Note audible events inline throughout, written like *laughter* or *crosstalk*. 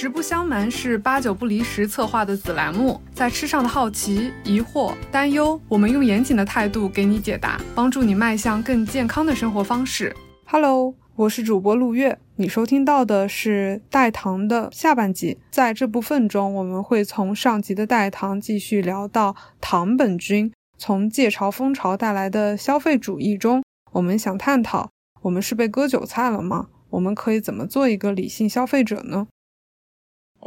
实不相瞒，是八九不离十策划的子栏目，在吃上的好奇、疑惑、担忧，我们用严谨的态度给你解答，帮助你迈向更健康的生活方式。Hello，我是主播陆月，你收听到的是代糖的下半集。在这部分中，我们会从上集的代糖继续聊到糖本菌，从借潮风潮带来的消费主义中，我们想探讨：我们是被割韭菜了吗？我们可以怎么做一个理性消费者呢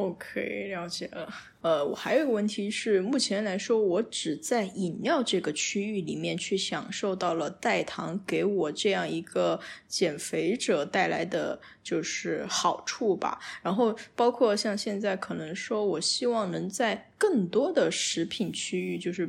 ？OK，了解了。呃，我还有一个问题是，目前来说，我只在饮料这个区域里面去享受到了代糖给我这样一个减肥者带来的就是好处吧。然后，包括像现在可能说，我希望能在更多的食品区域，就是。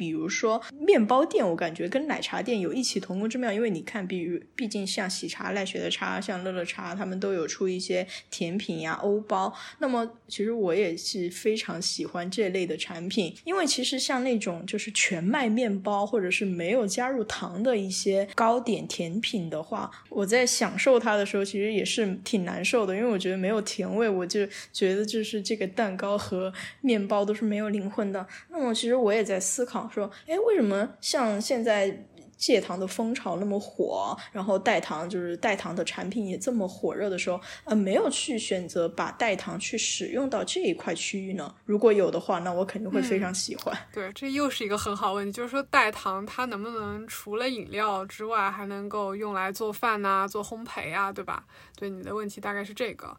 比如说面包店，我感觉跟奶茶店有异曲同工之妙，因为你看，比如毕竟像喜茶、奈雪的茶，像乐乐茶，他们都有出一些甜品呀、欧包。那么其实我也是非常喜欢这类的产品，因为其实像那种就是全麦面包或者是没有加入糖的一些糕点甜品的话，我在享受它的时候，其实也是挺难受的，因为我觉得没有甜味，我就觉得就是这个蛋糕和面包都是没有灵魂的。那么其实我也在思考。说，哎，为什么像现在戒糖的风潮那么火，然后代糖就是代糖的产品也这么火热的时候，呃，没有去选择把代糖去使用到这一块区域呢？如果有的话，那我肯定会非常喜欢。对，这又是一个很好问题，就是说代糖它能不能除了饮料之外，还能够用来做饭呐、做烘焙啊，对吧？对，你的问题大概是这个。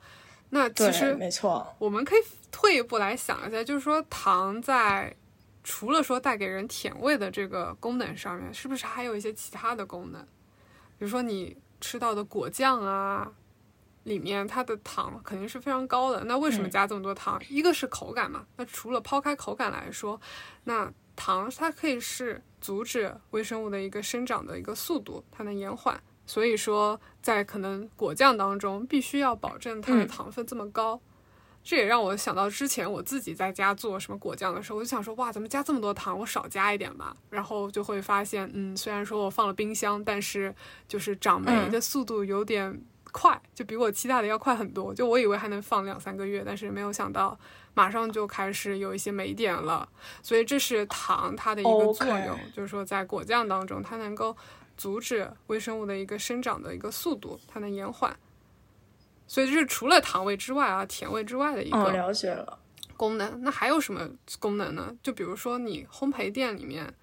那其实没错，我们可以退一步来想一下，就是说糖在。除了说带给人甜味的这个功能上面，是不是还有一些其他的功能？比如说你吃到的果酱啊，里面它的糖肯定是非常高的。那为什么加这么多糖？一个是口感嘛。那除了抛开口感来说，那糖它可以是阻止微生物的一个生长的一个速度，它能延缓。所以说，在可能果酱当中，必须要保证它的糖分这么高。这也让我想到之前我自己在家做什么果酱的时候，我就想说，哇，怎么加这么多糖？我少加一点吧。然后就会发现，嗯，虽然说我放了冰箱，但是就是长霉的速度有点快，就比我期待的要快很多。就我以为还能放两三个月，但是没有想到马上就开始有一些霉点了。所以这是糖它的一个作用，就是说在果酱当中，它能够阻止微生物的一个生长的一个速度，它能延缓。所以这是除了糖味之外啊，甜味之外的一个了解了功能。那还有什么功能呢？就比如说你烘焙店里面，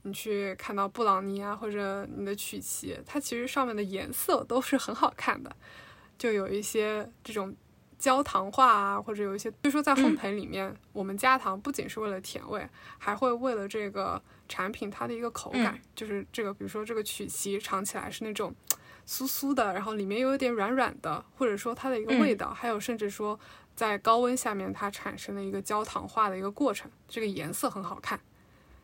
你去看到布朗尼啊，或者你的曲奇，它其实上面的颜色都是很好看的，就有一些这种焦糖化啊，或者有一些。所以说在烘焙里面，我们加糖不仅是为了甜味，还会为了这个产品它的一个口感，就是这个，比如说这个曲奇尝起来是那种。酥酥的，然后里面又有点软软的，或者说它的一个味道，还有甚至说在高温下面它产生的一个焦糖化的一个过程，这个颜色很好看，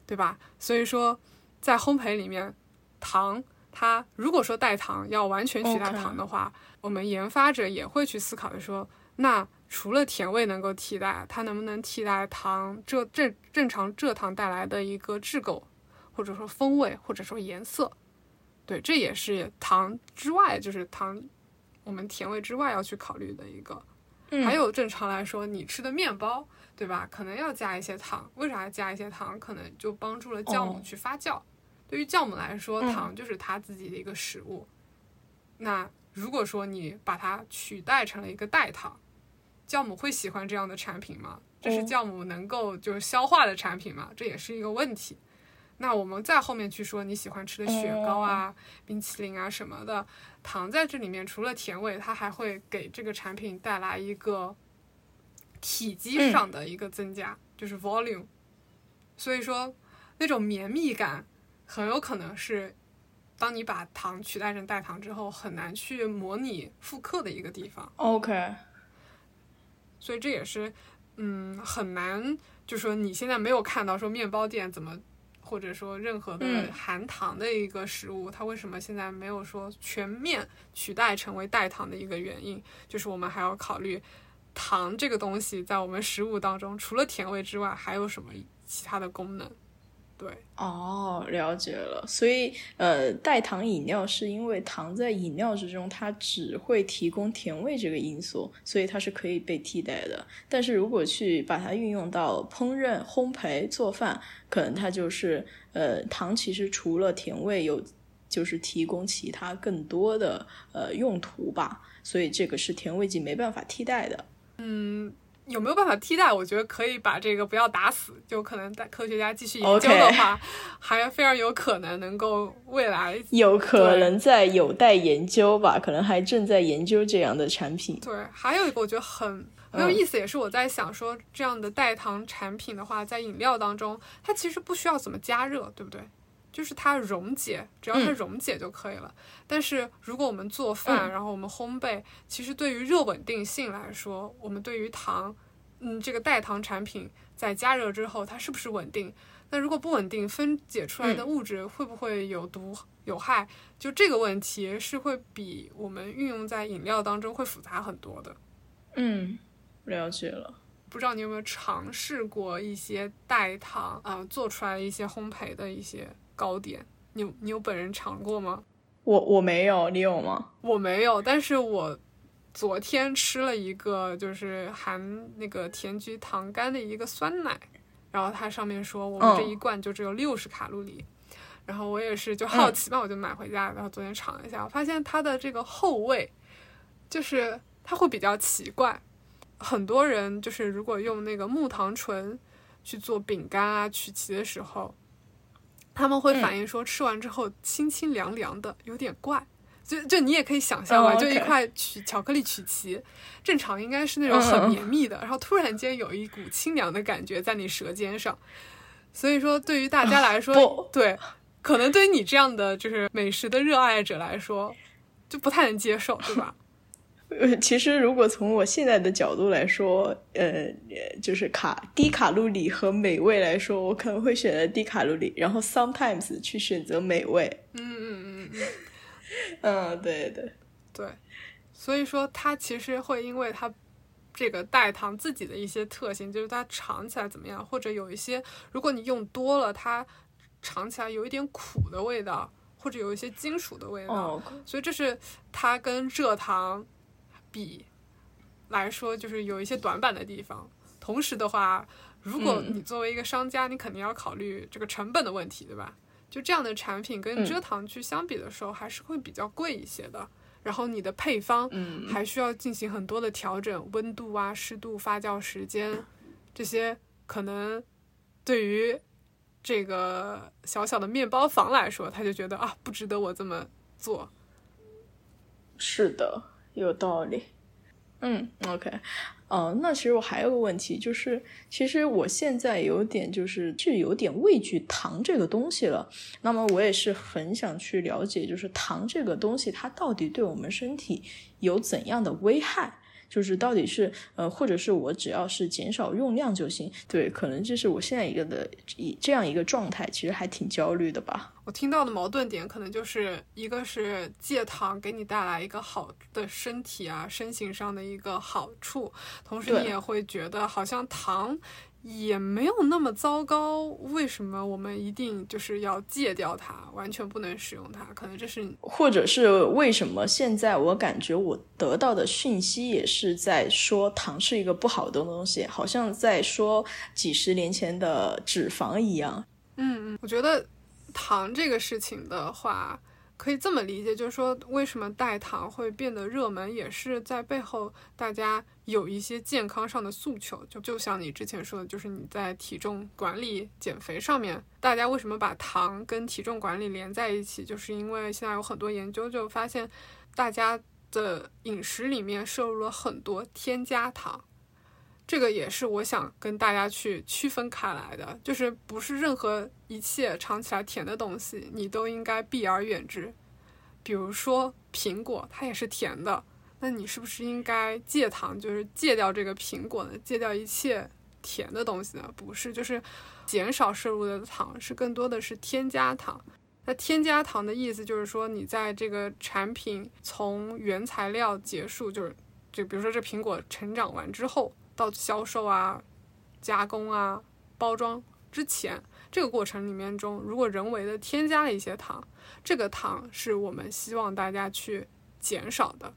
对吧？所以说在烘焙里面，糖它如果说代糖要完全取代糖的话，我们研发者也会去思考的说，那除了甜味能够替代，它能不能替代糖蔗正正常蔗糖带来的一个质构，或者说风味，或者说颜色？对，这也是糖之外，就是糖，我们甜味之外要去考虑的一个。还有正常来说，你吃的面包，对吧？可能要加一些糖。为啥加一些糖？可能就帮助了酵母去发酵。对于酵母来说，糖就是它自己的一个食物。那如果说你把它取代成了一个代糖，酵母会喜欢这样的产品吗？这是酵母能够就是消化的产品吗？这也是一个问题。那我们再后面去说你喜欢吃的雪糕啊、冰淇淋啊什么的，糖在这里面除了甜味，它还会给这个产品带来一个体积上的一个增加，就是 volume。所以说，那种绵密感很有可能是当你把糖取代成代糖之后，很难去模拟复刻的一个地方。OK。所以这也是，嗯，很难，就是说你现在没有看到说面包店怎么。或者说任何的含糖的一个食物，它为什么现在没有说全面取代成为代糖的一个原因，就是我们还要考虑糖这个东西在我们食物当中，除了甜味之外，还有什么其他的功能？对，哦，了解了。所以，呃，代糖饮料是因为糖在饮料之中，它只会提供甜味这个因素，所以它是可以被替代的。但是如果去把它运用到烹饪、烘焙、做饭，可能它就是，呃，糖其实除了甜味，有就是提供其他更多的呃用途吧。所以这个是甜味剂没办法替代的。嗯。有没有办法替代？我觉得可以把这个不要打死，就可能在科学家继续研究的话，还非常有可能能够未来有可能在有待研究吧，可能还正在研究这样的产品。对，还有一个我觉得很很有意思，也是我在想说，这样的代糖产品的话，在饮料当中，它其实不需要怎么加热，对不对？就是它溶解，只要它溶解就可以了。但是如果我们做饭，然后我们烘焙，其实对于热稳定性来说，我们对于糖，嗯，这个代糖产品在加热之后，它是不是稳定？那如果不稳定，分解出来的物质会不会有毒有害？就这个问题是会比我们运用在饮料当中会复杂很多的。嗯，了解了。不知道你有没有尝试过一些代糖啊做出来一些烘焙的一些。糕点，你有你有本人尝过吗？我我没有，你有吗？我没有，但是我昨天吃了一个就是含那个甜菊糖苷的一个酸奶，然后它上面说我们这一罐就只有六十卡路里，然后我也是就好奇嘛，我就买回家，然后昨天尝了一下，我发现它的这个后味就是它会比较奇怪，很多人就是如果用那个木糖醇去做饼干啊曲奇的时候。他们会反映说，吃完之后清清凉凉的，有点怪。就就你也可以想象嘛，就一块曲巧克力曲奇，正常应该是那种很绵密的，然后突然间有一股清凉的感觉在你舌尖上。所以说，对于大家来说，对，可能对于你这样的就是美食的热爱者来说，就不太能接受，对吧？呃，*laughs* 其实如果从我现在的角度来说，呃，就是卡低卡路里和美味来说，我可能会选择低卡路里，然后 sometimes 去选择美味。嗯嗯嗯嗯，嗯，对对对，所以说它其实会因为它这个代糖自己的一些特性，就是它尝起来怎么样，或者有一些如果你用多了，它尝起来有一点苦的味道，或者有一些金属的味道，所以这是它跟蔗糖。比来说，就是有一些短板的地方。同时的话，如果你作为一个商家，你肯定要考虑这个成本的问题，对吧？就这样的产品跟蔗糖去相比的时候，还是会比较贵一些的。然后你的配方，还需要进行很多的调整，温度啊、湿度、发酵时间这些，可能对于这个小小的面包房来说，他就觉得啊，不值得我这么做。是的。有道理，嗯，OK，哦，那其实我还有个问题，就是其实我现在有点就是就有点畏惧糖这个东西了。那么我也是很想去了解，就是糖这个东西它到底对我们身体有怎样的危害。就是到底是呃，或者是我只要是减少用量就行？对，可能这是我现在一个的以这样一个状态，其实还挺焦虑的吧。我听到的矛盾点可能就是一个是戒糖给你带来一个好的身体啊身形上的一个好处，同时你也会觉得好像糖。也没有那么糟糕，为什么我们一定就是要戒掉它，完全不能使用它？可能这是，或者是为什么现在我感觉我得到的讯息也是在说糖是一个不好的东西，好像在说几十年前的脂肪一样。嗯嗯，我觉得糖这个事情的话。可以这么理解，就是说，为什么代糖会变得热门，也是在背后大家有一些健康上的诉求。就就像你之前说的，就是你在体重管理、减肥上面，大家为什么把糖跟体重管理连在一起？就是因为现在有很多研究就发现，大家的饮食里面摄入了很多添加糖。这个也是我想跟大家去区分开来的，就是不是任何一切尝起来甜的东西，你都应该避而远之。比如说苹果，它也是甜的，那你是不是应该戒糖，就是戒掉这个苹果呢？戒掉一切甜的东西呢？不是，就是减少摄入的糖，是更多的是添加糖。那添加糖的意思就是说，你在这个产品从原材料结束，就是就比如说这苹果成长完之后。到销售啊、加工啊、包装之前，这个过程里面中，如果人为的添加了一些糖，这个糖是我们希望大家去减少的。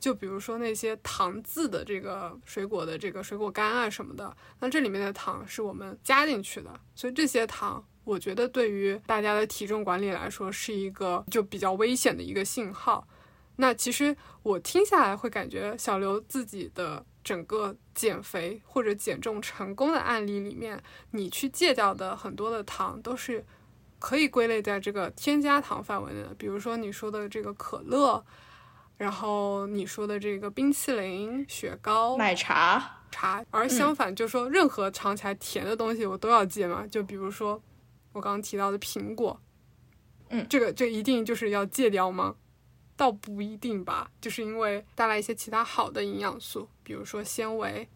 就比如说那些糖渍的这个水果的这个水果干啊什么的，那这里面的糖是我们加进去的，所以这些糖，我觉得对于大家的体重管理来说是一个就比较危险的一个信号。那其实我听下来会感觉小刘自己的整个减肥或者减重成功的案例里面，你去戒掉的很多的糖都是可以归类在这个添加糖范围内的，比如说你说的这个可乐。然后你说的这个冰淇淋、雪糕、奶茶、茶，而相反，就说任何尝起来甜的东西我都要戒嘛。就比如说我刚刚提到的苹果，嗯，这个这一定就是要戒掉吗？倒不一定吧，就是因为带来一些其他好的营养素，比如说纤维，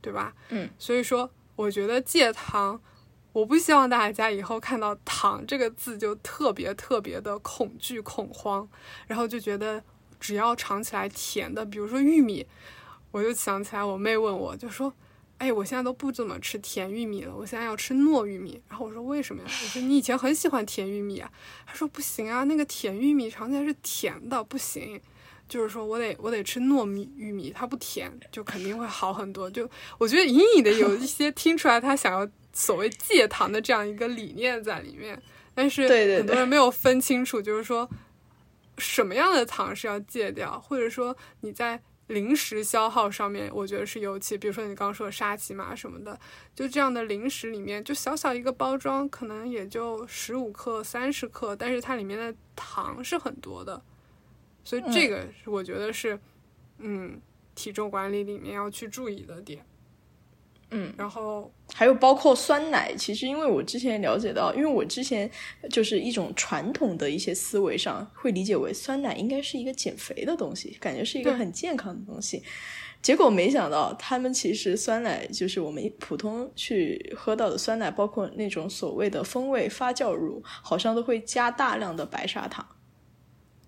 对吧？嗯，所以说我觉得戒糖，我不希望大家以后看到“糖”这个字就特别特别的恐惧恐慌，然后就觉得。只要尝起来甜的，比如说玉米，我就想起来我妹问我，就说：“哎，我现在都不怎么吃甜玉米了，我现在要吃糯玉米。”然后我说：“为什么呀？”我说：“你以前很喜欢甜玉米啊。”他说：“不行啊，那个甜玉米尝起来是甜的，不行。就是说我得我得吃糯米玉米，它不甜，就肯定会好很多。”就我觉得隐隐的有一些 *laughs* 听出来，他想要所谓戒糖的这样一个理念在里面，但是很多人没有分清楚，就是说。什么样的糖是要戒掉，或者说你在零食消耗上面，我觉得是尤其，比如说你刚刚说的沙琪玛什么的，就这样的零食里面，就小小一个包装，可能也就十五克、三十克，但是它里面的糖是很多的，所以这个我觉得是，嗯，体重管理里面要去注意的点。嗯，然后还有包括酸奶，其实因为我之前了解到，因为我之前就是一种传统的一些思维上会理解为酸奶应该是一个减肥的东西，感觉是一个很健康的东西，结果没想到他们其实酸奶就是我们普通去喝到的酸奶，包括那种所谓的风味发酵乳，好像都会加大量的白砂糖。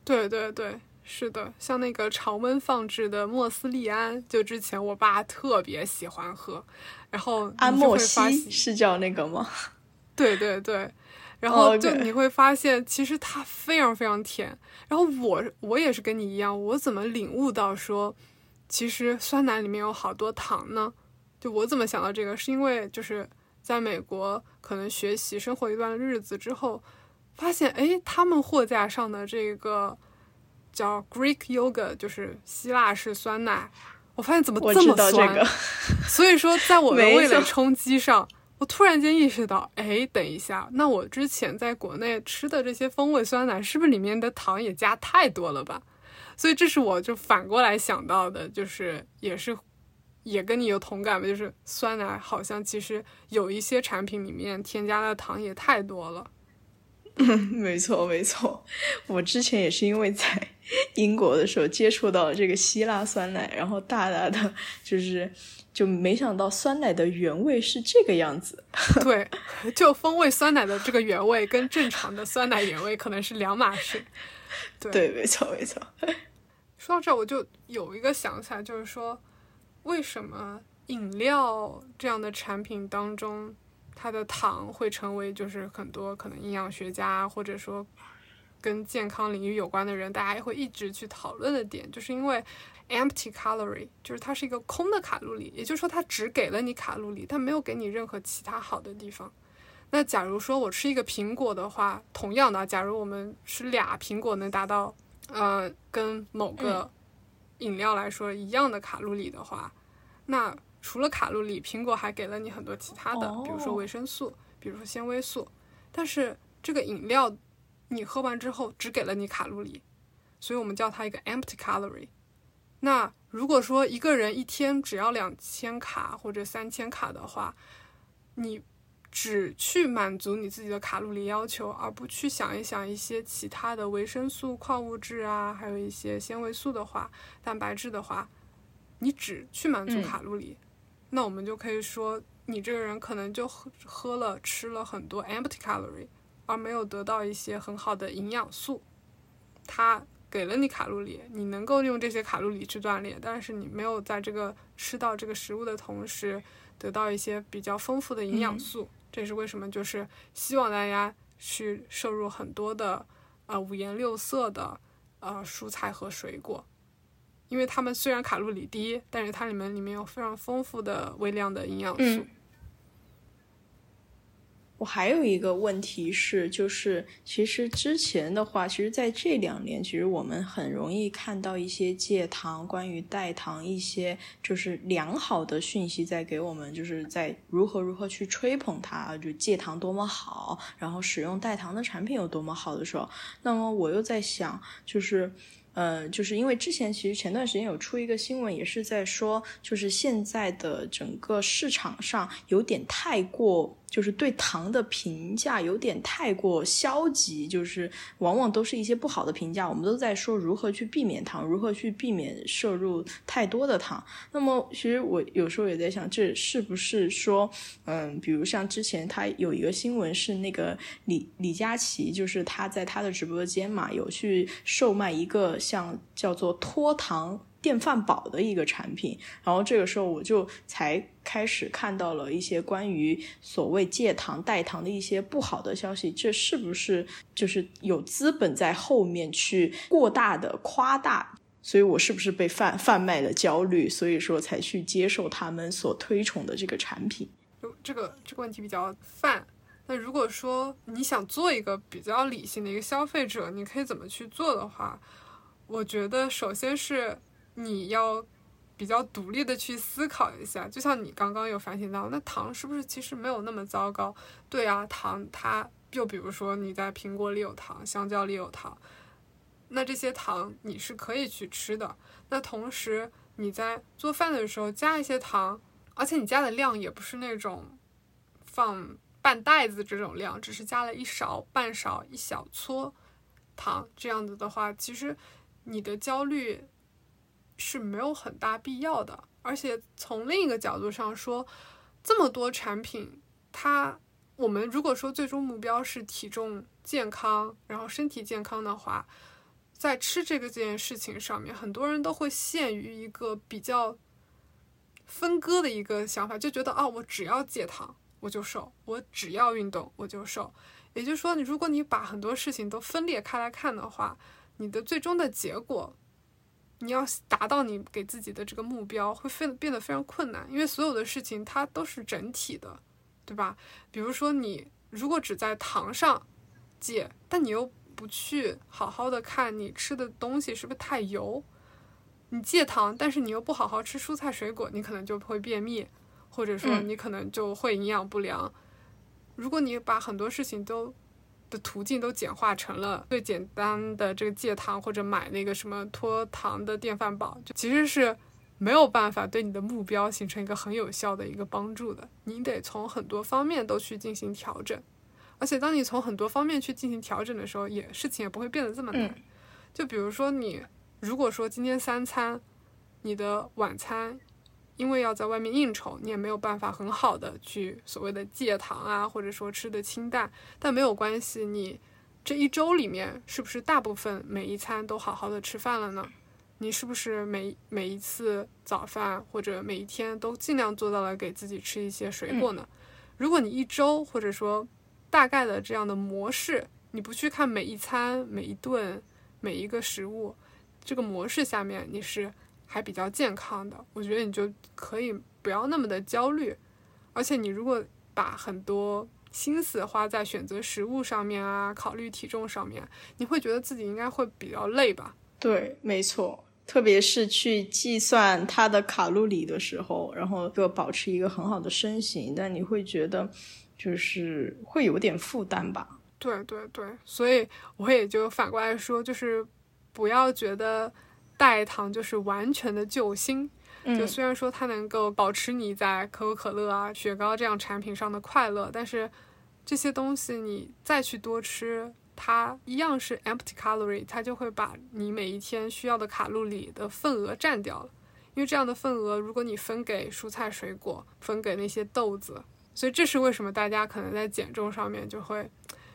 对对对。是的，像那个常温放置的莫斯利安，就之前我爸特别喜欢喝，然后安莫西是叫那个吗？*laughs* 对对对，然后就你会发现，其实它非常非常甜。然后我我也是跟你一样，我怎么领悟到说，其实酸奶里面有好多糖呢？就我怎么想到这个，是因为就是在美国可能学习生活一段日子之后，发现哎，他们货架上的这个。叫 Greek yogurt，就是希腊式酸奶。我发现怎么这么酸？所以说，在我 *laughs* 的味蕾冲击上，我突然间意识到，哎，等一下，那我之前在国内吃的这些风味酸奶，是不是里面的糖也加太多了吧？所以这是我就反过来想到的，就是也是也跟你有同感吧，就是酸奶好像其实有一些产品里面添加的糖也太多了。嗯，*laughs* 没错没错，我之前也是因为在 *laughs* 英国的时候接触到了这个希腊酸奶，然后大大的就是就没想到酸奶的原味是这个样子。*laughs* 对，就风味酸奶的这个原味跟正常的酸奶原味可能是两码事。对，没错没错。说到这，我就有一个想起来，就是说为什么饮料这样的产品当中。它的糖会成为就是很多可能营养学家或者说跟健康领域有关的人，大家也会一直去讨论的点，就是因为 empty calorie，就是它是一个空的卡路里，也就是说它只给了你卡路里，它没有给你任何其他好的地方。那假如说我吃一个苹果的话，同样的，假如我们吃俩苹果能达到呃跟某个饮料来说一样的卡路里的话，那。除了卡路里，苹果还给了你很多其他的，比如说维生素，比如说纤维素。但是这个饮料，你喝完之后只给了你卡路里，所以我们叫它一个 empty calorie。那如果说一个人一天只要两千卡或者三千卡的话，你只去满足你自己的卡路里要求，而不去想一想一些其他的维生素、矿物质啊，还有一些纤维素的话，蛋白质的话，你只去满足卡路里。那我们就可以说，你这个人可能就喝喝了吃了很多 empty calorie，而没有得到一些很好的营养素。它给了你卡路里，你能够用这些卡路里去锻炼，但是你没有在这个吃到这个食物的同时，得到一些比较丰富的营养素。这也是为什么就是希望大家去摄入很多的呃五颜六色的呃蔬菜和水果，因为它们虽然卡路里低，但是它里面里面有非常丰富的微量的营养素。我还有一个问题是，就是其实之前的话，其实在这两年，其实我们很容易看到一些戒糖、关于代糖一些就是良好的讯息在给我们，就是在如何如何去吹捧它，就戒糖多么好，然后使用代糖的产品有多么好的时候，那么我又在想，就是。呃，就是因为之前其实前段时间有出一个新闻，也是在说，就是现在的整个市场上有点太过。就是对糖的评价有点太过消极，就是往往都是一些不好的评价。我们都在说如何去避免糖，如何去避免摄入太多的糖。那么，其实我有时候也在想，这是不是说，嗯，比如像之前他有一个新闻是那个李李佳琦，就是他在他的直播间嘛，有去售卖一个像叫做脱糖。电饭煲的一个产品，然后这个时候我就才开始看到了一些关于所谓戒糖代糖的一些不好的消息，这是不是就是有资本在后面去过大的夸大？所以我是不是被贩贩卖了焦虑？所以说才去接受他们所推崇的这个产品？就这个这个问题比较泛。那如果说你想做一个比较理性的一个消费者，你可以怎么去做的话，我觉得首先是。你要比较独立的去思考一下，就像你刚刚有反省到，那糖是不是其实没有那么糟糕？对啊，糖它又比如说你在苹果里有糖，香蕉里有糖，那这些糖你是可以去吃的。那同时你在做饭的时候加一些糖，而且你加的量也不是那种放半袋子这种量，只是加了一勺、半勺、一小撮糖，这样子的话，其实你的焦虑。是没有很大必要的，而且从另一个角度上说，这么多产品，它我们如果说最终目标是体重健康，然后身体健康的话，在吃这个这件事情上面，很多人都会陷于一个比较分割的一个想法，就觉得啊，我只要戒糖我就瘦，我只要运动我就瘦。也就是说，你如果你把很多事情都分裂开来看的话，你的最终的结果。你要达到你给自己的这个目标，会非变得非常困难，因为所有的事情它都是整体的，对吧？比如说你如果只在糖上戒，但你又不去好好的看你吃的东西是不是太油，你戒糖，但是你又不好好吃蔬菜水果，你可能就会便秘，或者说你可能就会营养不良。如果你把很多事情都的途径都简化成了最简单的这个戒糖或者买那个什么脱糖的电饭煲，就其实是没有办法对你的目标形成一个很有效的一个帮助的。你得从很多方面都去进行调整，而且当你从很多方面去进行调整的时候，也事情也不会变得这么难。就比如说你如果说今天三餐，你的晚餐。因为要在外面应酬，你也没有办法很好的去所谓的戒糖啊，或者说吃的清淡。但没有关系，你这一周里面是不是大部分每一餐都好好的吃饭了呢？你是不是每每一次早饭或者每一天都尽量做到了给自己吃一些水果呢？如果你一周或者说大概的这样的模式，你不去看每一餐、每一顿、每一个食物，这个模式下面你是。还比较健康的，我觉得你就可以不要那么的焦虑，而且你如果把很多心思花在选择食物上面啊，考虑体重上面，你会觉得自己应该会比较累吧？对，没错，特别是去计算它的卡路里的时候，然后就保持一个很好的身形，但你会觉得就是会有点负担吧？对对对，所以我也就反过来说，就是不要觉得。代糖就是完全的救星，就虽然说它能够保持你在可口可乐啊、雪糕这样产品上的快乐，但是这些东西你再去多吃，它一样是 empty calorie，它就会把你每一天需要的卡路里的份额占掉了。因为这样的份额，如果你分给蔬菜水果，分给那些豆子，所以这是为什么大家可能在减重上面就会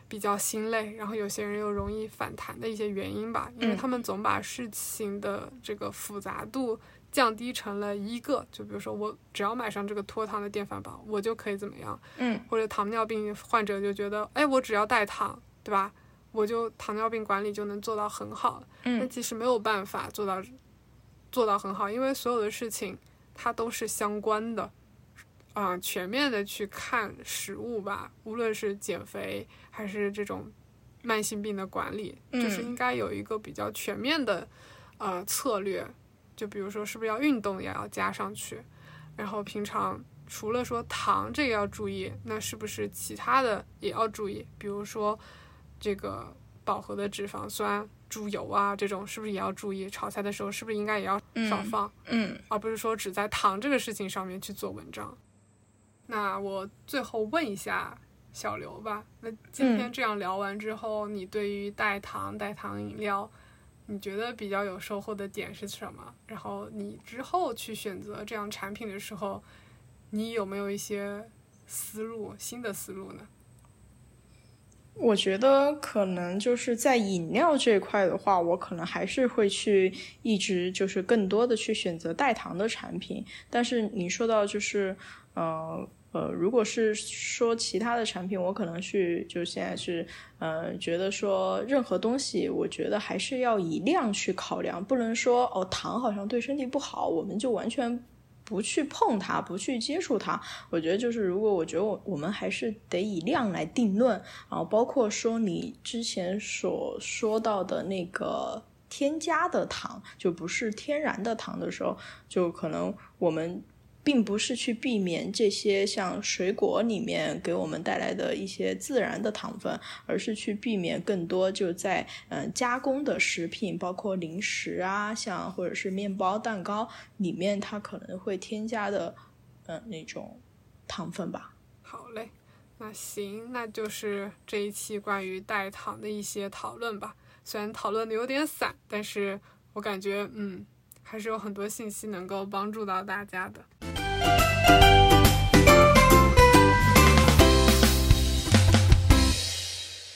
比较心累，然后有些人又容易反弹的一些原因吧，因为他们总把事情的这个复杂度降低成了一个，就比如说我只要买上这个脱糖的电饭煲，我就可以怎么样，嗯，或者糖尿病患者就觉得，哎，我只要代糖，对吧？我就糖尿病管理就能做到很好，嗯，那其实没有办法做到做到很好，因为所有的事情它都是相关的。啊，全面的去看食物吧，无论是减肥还是这种慢性病的管理，就是应该有一个比较全面的呃策略。就比如说，是不是要运动也要加上去？然后平常除了说糖这个要注意，那是不是其他的也要注意？比如说这个饱和的脂肪酸、猪油啊这种，是不是也要注意？炒菜的时候是不是应该也要少放？嗯，而不是说只在糖这个事情上面去做文章。那我最后问一下小刘吧，那今天这样聊完之后，你对于代糖、代糖饮料，你觉得比较有收获的点是什么？然后你之后去选择这样产品的时候，你有没有一些思路、新的思路呢？我觉得可能就是在饮料这一块的话，我可能还是会去一直就是更多的去选择代糖的产品。但是你说到就是，呃。呃，如果是说其他的产品，我可能去就现在是，呃，觉得说任何东西，我觉得还是要以量去考量，不能说哦，糖好像对身体不好，我们就完全不去碰它，不去接触它。我觉得就是，如果我觉得我我们还是得以量来定论，然后包括说你之前所说到的那个添加的糖，就不是天然的糖的时候，就可能我们。并不是去避免这些像水果里面给我们带来的一些自然的糖分，而是去避免更多就在嗯加工的食品，包括零食啊，像或者是面包、蛋糕里面它可能会添加的嗯那种糖分吧。好嘞，那行，那就是这一期关于代糖的一些讨论吧。虽然讨论的有点散，但是我感觉嗯。还是有很多信息能够帮助到大家的。Música